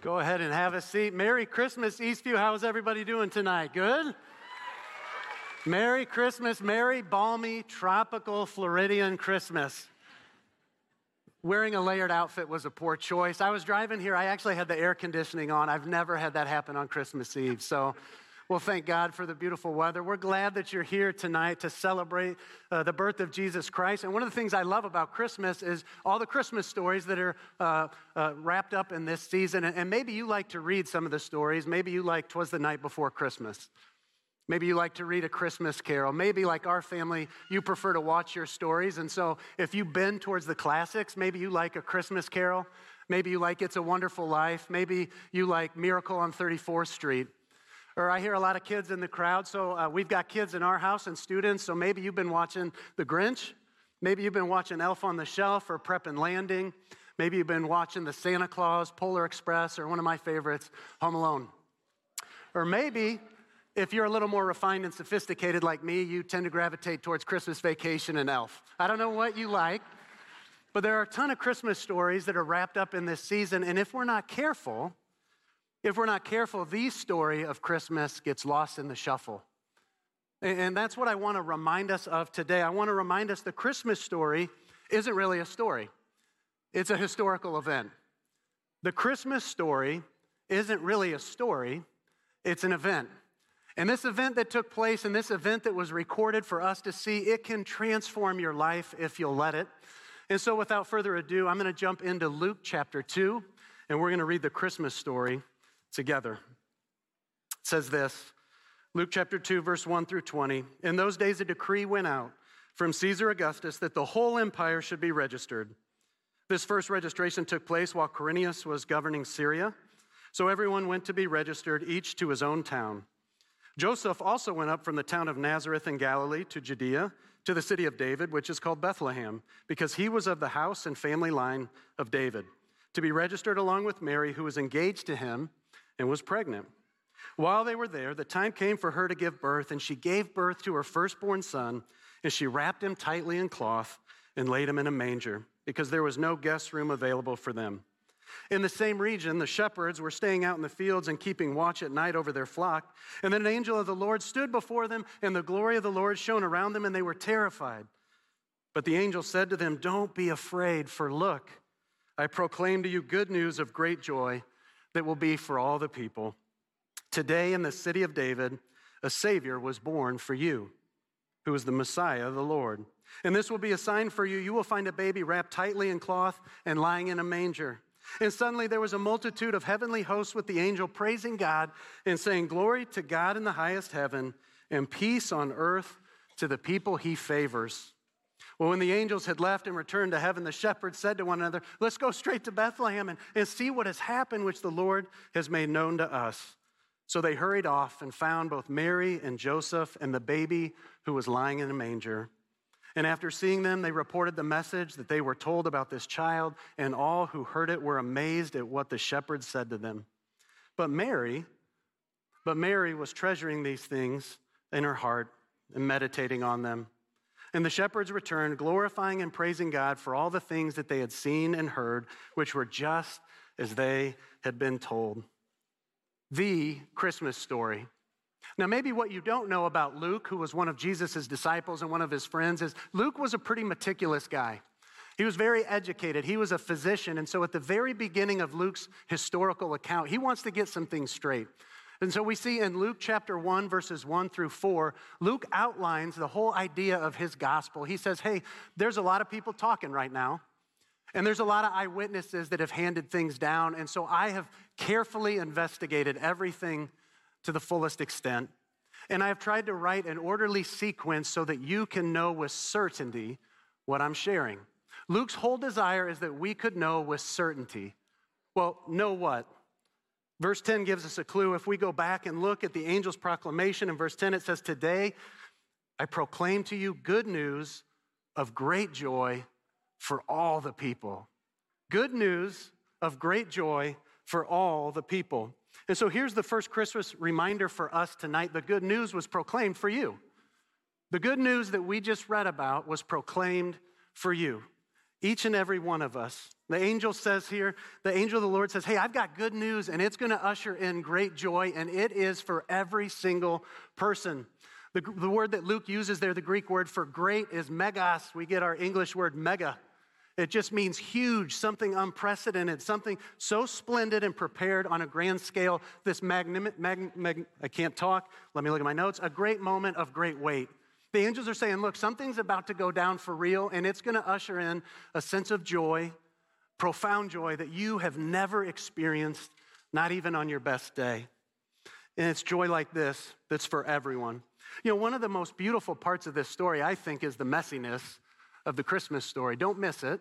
Go ahead and have a seat. Merry Christmas, Eastview. How's everybody doing tonight? Good? Merry Christmas, merry, balmy, tropical, Floridian Christmas. Wearing a layered outfit was a poor choice. I was driving here, I actually had the air conditioning on. I've never had that happen on Christmas Eve. So, well, thank God for the beautiful weather. We're glad that you're here tonight to celebrate uh, the birth of Jesus Christ. And one of the things I love about Christmas is all the Christmas stories that are uh, uh, wrapped up in this season. And maybe you like to read some of the stories. Maybe you like Twas the Night Before Christmas. Maybe you like to read a Christmas carol. Maybe, like our family, you prefer to watch your stories. And so, if you bend towards the classics, maybe you like a Christmas carol. Maybe you like It's a Wonderful Life. Maybe you like Miracle on 34th Street. Or I hear a lot of kids in the crowd. So uh, we've got kids in our house and students. So maybe you've been watching The Grinch. Maybe you've been watching Elf on the Shelf or Prep and Landing. Maybe you've been watching The Santa Claus, Polar Express, or one of my favorites, Home Alone. Or maybe if you're a little more refined and sophisticated like me, you tend to gravitate towards Christmas Vacation and Elf. I don't know what you like, but there are a ton of Christmas stories that are wrapped up in this season. And if we're not careful, if we're not careful, the story of Christmas gets lost in the shuffle. And that's what I want to remind us of today. I want to remind us the Christmas story isn't really a story, it's a historical event. The Christmas story isn't really a story, it's an event. And this event that took place and this event that was recorded for us to see, it can transform your life if you'll let it. And so, without further ado, I'm going to jump into Luke chapter 2, and we're going to read the Christmas story together. It says this Luke chapter 2, verse 1 through 20. In those days, a decree went out from Caesar Augustus that the whole empire should be registered. This first registration took place while Quirinius was governing Syria. So everyone went to be registered, each to his own town. Joseph also went up from the town of Nazareth in Galilee to Judea, to the city of David, which is called Bethlehem, because he was of the house and family line of David, to be registered along with Mary, who was engaged to him and was pregnant. While they were there, the time came for her to give birth, and she gave birth to her firstborn son, and she wrapped him tightly in cloth and laid him in a manger, because there was no guest room available for them. In the same region, the shepherds were staying out in the fields and keeping watch at night over their flock. And then an angel of the Lord stood before them, and the glory of the Lord shone around them, and they were terrified. But the angel said to them, Don't be afraid, for look, I proclaim to you good news of great joy that will be for all the people. Today in the city of David, a Savior was born for you, who is the Messiah, the Lord. And this will be a sign for you. You will find a baby wrapped tightly in cloth and lying in a manger. And suddenly there was a multitude of heavenly hosts with the angel praising God and saying, Glory to God in the highest heaven, and peace on earth to the people he favors. Well, when the angels had left and returned to heaven, the shepherds said to one another, Let's go straight to Bethlehem and, and see what has happened, which the Lord has made known to us. So they hurried off and found both Mary and Joseph and the baby who was lying in a manger. And after seeing them, they reported the message that they were told about this child, and all who heard it were amazed at what the shepherds said to them. But Mary, but Mary was treasuring these things in her heart and meditating on them. And the shepherds returned, glorifying and praising God for all the things that they had seen and heard, which were just as they had been told. The Christmas story. Now, maybe what you don't know about Luke, who was one of Jesus' disciples and one of his friends, is Luke was a pretty meticulous guy. He was very educated. He was a physician. And so, at the very beginning of Luke's historical account, he wants to get some things straight. And so, we see in Luke chapter 1, verses 1 through 4, Luke outlines the whole idea of his gospel. He says, Hey, there's a lot of people talking right now. And there's a lot of eyewitnesses that have handed things down. And so I have carefully investigated everything to the fullest extent. And I have tried to write an orderly sequence so that you can know with certainty what I'm sharing. Luke's whole desire is that we could know with certainty. Well, know what? Verse 10 gives us a clue. If we go back and look at the angel's proclamation in verse 10, it says, Today I proclaim to you good news of great joy for all the people. Good news of great joy for all the people. And so here's the first Christmas reminder for us tonight. The good news was proclaimed for you. The good news that we just read about was proclaimed for you. Each and every one of us The angel says here, the angel of the Lord says, Hey, I've got good news, and it's going to usher in great joy, and it is for every single person. The, the word that Luke uses there, the Greek word for great, is megas. We get our English word mega. It just means huge, something unprecedented, something so splendid and prepared on a grand scale. This magnificent, mag, mag, I can't talk. Let me look at my notes. A great moment of great weight. The angels are saying, look, something's about to go down for real, and it's going to usher in a sense of joy, profound joy that you have never experienced, not even on your best day. And it's joy like this that's for everyone. You know, one of the most beautiful parts of this story, I think, is the messiness of the Christmas story. Don't miss it.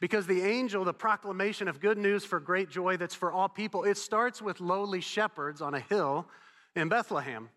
Because the angel, the proclamation of good news for great joy that's for all people, it starts with lowly shepherds on a hill in Bethlehem.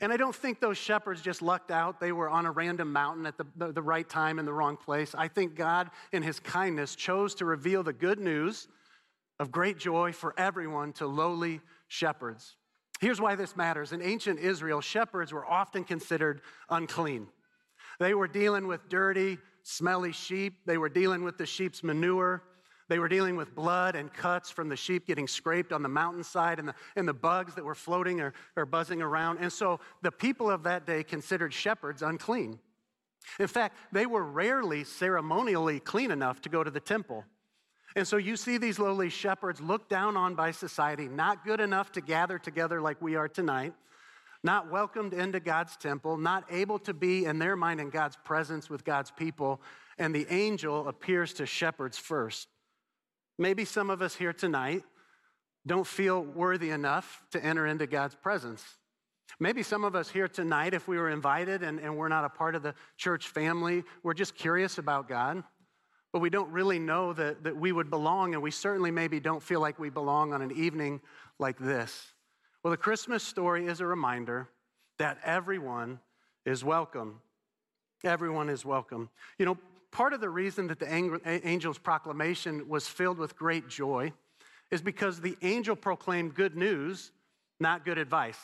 And I don't think those shepherds just lucked out. They were on a random mountain at the, the, the, right time in the wrong place. I think God, in his kindness, chose to reveal the good news of great joy for everyone to lowly shepherds. Here's why this matters. In ancient Israel, shepherds were often considered unclean. They were dealing with dirty, smelly sheep, they were dealing with the sheep's manure. They were dealing with blood and cuts from the sheep getting scraped on the mountainside and the, and the bugs that were floating or, or buzzing around. And so the people of that day considered shepherds unclean. In fact, they were rarely ceremonially clean enough to go to the temple. And so you see these lowly shepherds looked down on by society, not good enough to gather together like we are tonight, not welcomed into God's temple, not able to be in their mind in God's presence with God's people. And the angel appears to shepherds first. Maybe some of us here tonight don't feel worthy enough to enter into God's presence. Maybe some of us here tonight, if we were invited and, and we're not a part of the church family, we're just curious about God, but we don't really know that, that we would belong, and we certainly maybe don't feel like we belong on an evening like this. Well, the Christmas story is a reminder that everyone is welcome. Everyone is welcome. You know, part of the reason that the angel's proclamation was filled with great joy is because the angel proclaimed good news, not good advice.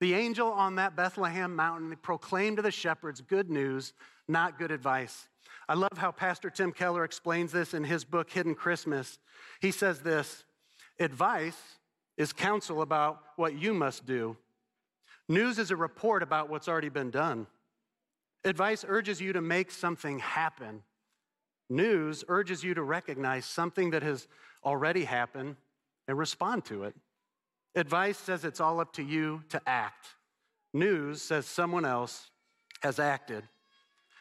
The angel on that Bethlehem mountain proclaimed to the shepherds good news, not good advice. I love how Pastor Tim Keller explains this in his book, Hidden Christmas. He says this Advice is counsel about what you must do, news is a report about what's already been done. Advice urges you to make something happen. News urges you to recognize something that has already happened and respond to it. Advice says it's all up to you to act. News says someone else has acted.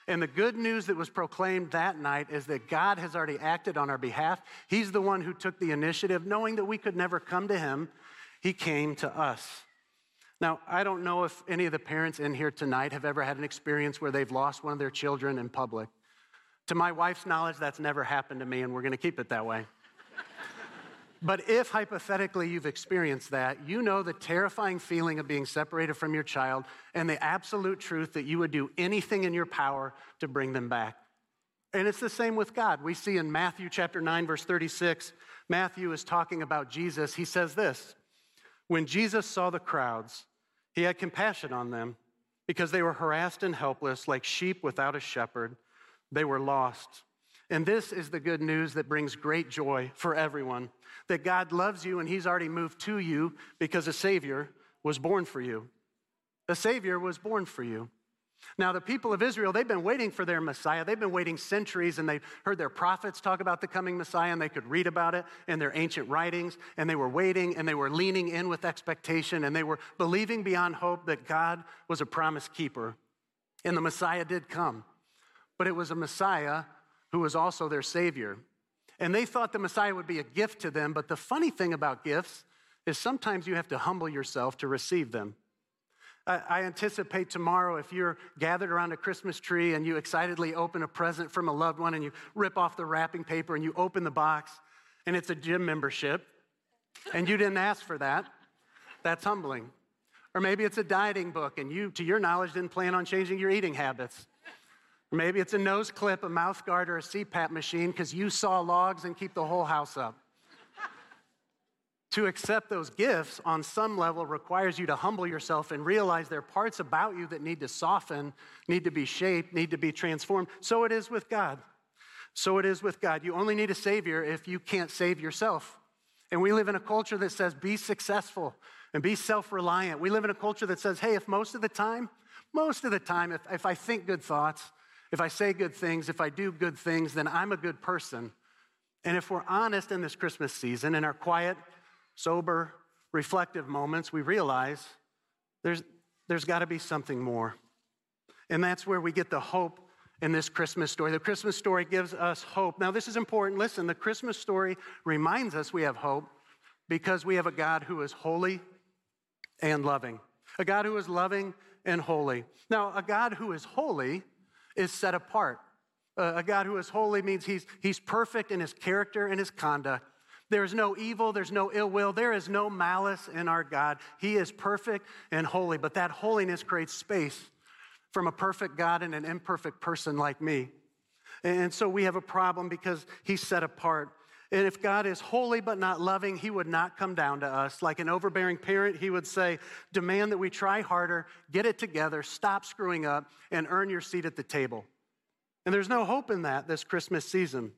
And the good news that was proclaimed that night is that God has already acted on our behalf. He's the one who took the initiative, knowing that we could never come to Him. He came to us. Now, I don't know if any of the parents in here tonight have ever had an experience where they've lost one of their children in public. To my wife's knowledge, that's never happened to me, and we're going to keep it that way. but if hypothetically you've experienced that, you know the terrifying feeling of being separated from your child and the absolute truth that you would do anything in your power to bring them back. And it's the same with God. We see in Matthew chapter 9, verse 36, Matthew is talking about Jesus. He says this when Jesus saw the crowds, he had compassion on them because they were harassed and helpless, like sheep without a shepherd. They were lost. And this is the good news that brings great joy for everyone that God loves you and He's already moved to you because a Savior was born for you. A Savior was born for you. Now, the people of Israel, they've been waiting for their Messiah. They've been waiting centuries, and they've heard their prophets talk about the coming Messiah, and they could read about it in their ancient writings. And they were waiting, and they were leaning in with expectation, and they were believing beyond hope that God was a promise keeper. And the Messiah did come. But it was a Messiah who was also their Savior. And they thought the Messiah would be a gift to them. But the funny thing about gifts is sometimes you have to humble yourself to receive them. I anticipate tomorrow if you're gathered around a Christmas tree and you excitedly open a present from a loved one and you rip off the wrapping paper and you open the box and it's a gym membership and you didn't ask for that, that's humbling. Or maybe it's a dieting book and you, to your knowledge, didn't plan on changing your eating habits. Or maybe it's a nose clip, a mouth guard, or a CPAP machine because you saw logs and keep the whole house up. To accept those gifts on some level requires you to humble yourself and realize there are parts about you that need to soften, need to be shaped, need to be transformed. So it is with God. So it is with God. You only need a Savior if you can't save yourself. And we live in a culture that says, be successful and be self reliant. We live in a culture that says, hey, if most of the time, most of the time, if, if I think good thoughts, if I say good things, if I do good things, then I'm a good person. And if we're honest in this Christmas season, in our quiet, sober, reflective moments, we realize there's, there's got to be something more. And that's where we get the hope in this Christmas story. The Christmas story gives us hope. Now, this is important. Listen, the Christmas story reminds us we have hope because we have a God who is holy and loving, a God who is loving and holy. Now, a God who is holy is set apart. A God who is holy means he's, he's perfect in his character and his conduct. There's no evil, there's no ill will, there is no malice in our God. He is perfect and holy, but that holiness creates space from a perfect God and an imperfect person like me. And so we have a problem because he's set apart. And if God is holy but not loving, he would not come down to us. Like an overbearing parent, he would say, Demand that we try harder, get it together, stop screwing up, and earn your seat at the table. And there's no hope in that this Christmas season.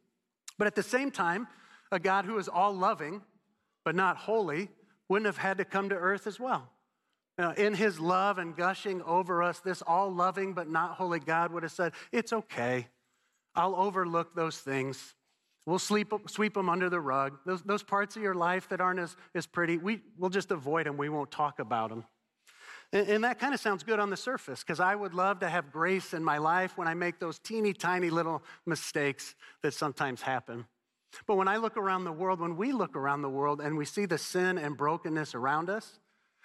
But at the same time, a God who is all loving but not holy wouldn't have had to come to earth as well. Now, in his love and gushing over us, this all loving but not holy God would have said, It's okay. I'll overlook those things. We'll sleep, sweep them under the rug. Those, those parts of your life that aren't as, as pretty, we, we'll just avoid them. We won't talk about them. And, and that kind of sounds good on the surface because I would love to have grace in my life when I make those teeny tiny little mistakes that sometimes happen. But when I look around the world, when we look around the world and we see the sin and brokenness around us,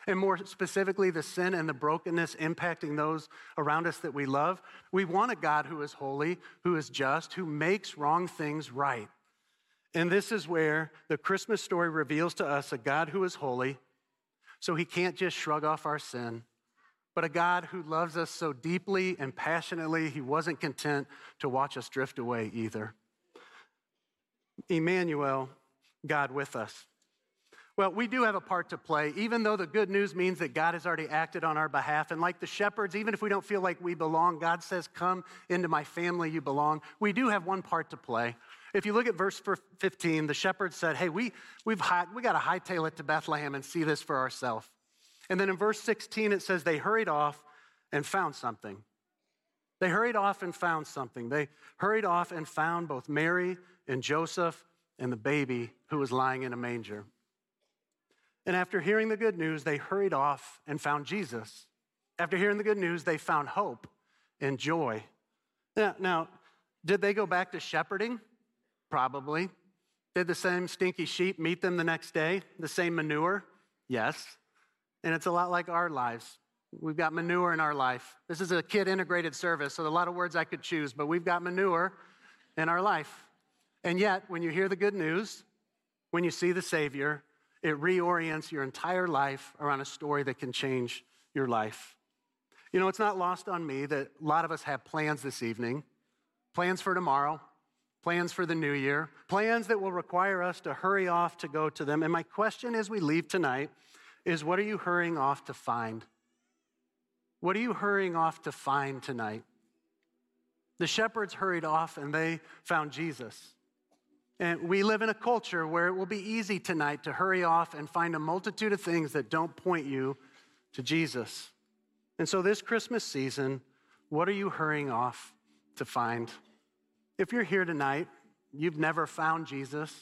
and more specifically, the sin and the brokenness impacting those around us that we love, we want a God who is holy, who is just, who makes wrong things right. And this is where the Christmas story reveals to us a God who is holy, so he can't just shrug off our sin, but a God who loves us so deeply and passionately, he wasn't content to watch us drift away either. Emmanuel, God with us. Well, we do have a part to play, even though the good news means that God has already acted on our behalf. And like the shepherds, even if we don't feel like we belong, God says, Come into my family, you belong. We do have one part to play. If you look at verse 15, the shepherds said, Hey, we, we've high, we got to hightail it to Bethlehem and see this for ourselves. And then in verse 16, it says, They hurried off and found something. They hurried off and found something. They hurried off and found both Mary and Joseph and the baby who was lying in a manger. And after hearing the good news, they hurried off and found Jesus. After hearing the good news, they found hope and joy. Now, now, did they go back to shepherding? Probably. Did the same stinky sheep meet them the next day? The same manure? Yes. And it's a lot like our lives. We've got manure in our life. This is a kid integrated service, so a lot of words I could choose, but we've got manure in our life. And yet, when you hear the good news, when you see the Savior, it reorients your entire life around a story that can change your life. You know, it's not lost on me that a lot of us have plans this evening, plans for tomorrow, plans for the new year, plans that will require us to hurry off to go to them. And my question as we leave tonight is what are you hurrying off to find? What are you hurrying off to find tonight? The shepherds hurried off and they found Jesus. And we live in a culture where it will be easy tonight to hurry off and find a multitude of things that don't point you to Jesus. And so, this Christmas season, what are you hurrying off to find? If you're here tonight, you've never found Jesus,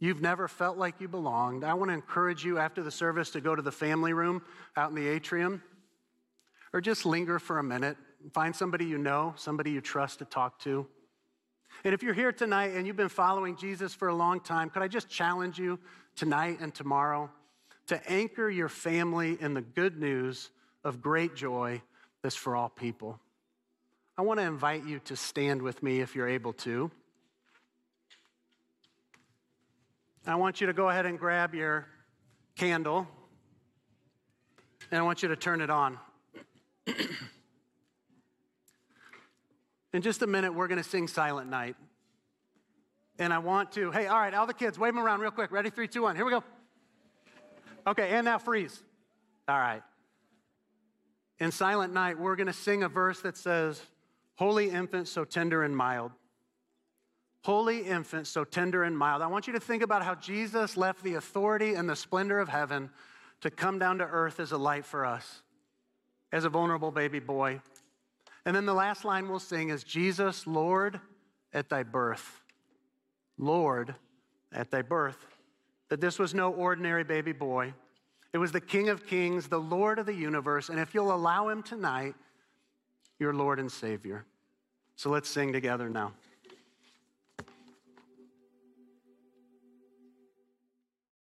you've never felt like you belonged, I want to encourage you after the service to go to the family room out in the atrium or just linger for a minute. Find somebody you know, somebody you trust to talk to. And if you're here tonight and you've been following Jesus for a long time, could I just challenge you tonight and tomorrow to anchor your family in the good news of great joy that's for all people? I want to invite you to stand with me if you're able to. I want you to go ahead and grab your candle, and I want you to turn it on. In just a minute, we're going to sing Silent Night. And I want to, hey, all right, all the kids, wave them around real quick. Ready? Three, two, one. Here we go. Okay, and now freeze. All right. In Silent Night, we're going to sing a verse that says, Holy infant, so tender and mild, holy infant, so tender and mild. I want you to think about how Jesus left the authority and the splendor of heaven to come down to earth as a light for us, as a vulnerable baby boy. And then the last line we'll sing is Jesus, Lord, at thy birth. Lord, at thy birth. That this was no ordinary baby boy. It was the King of Kings, the Lord of the universe. And if you'll allow him tonight, your Lord and Savior. So let's sing together now.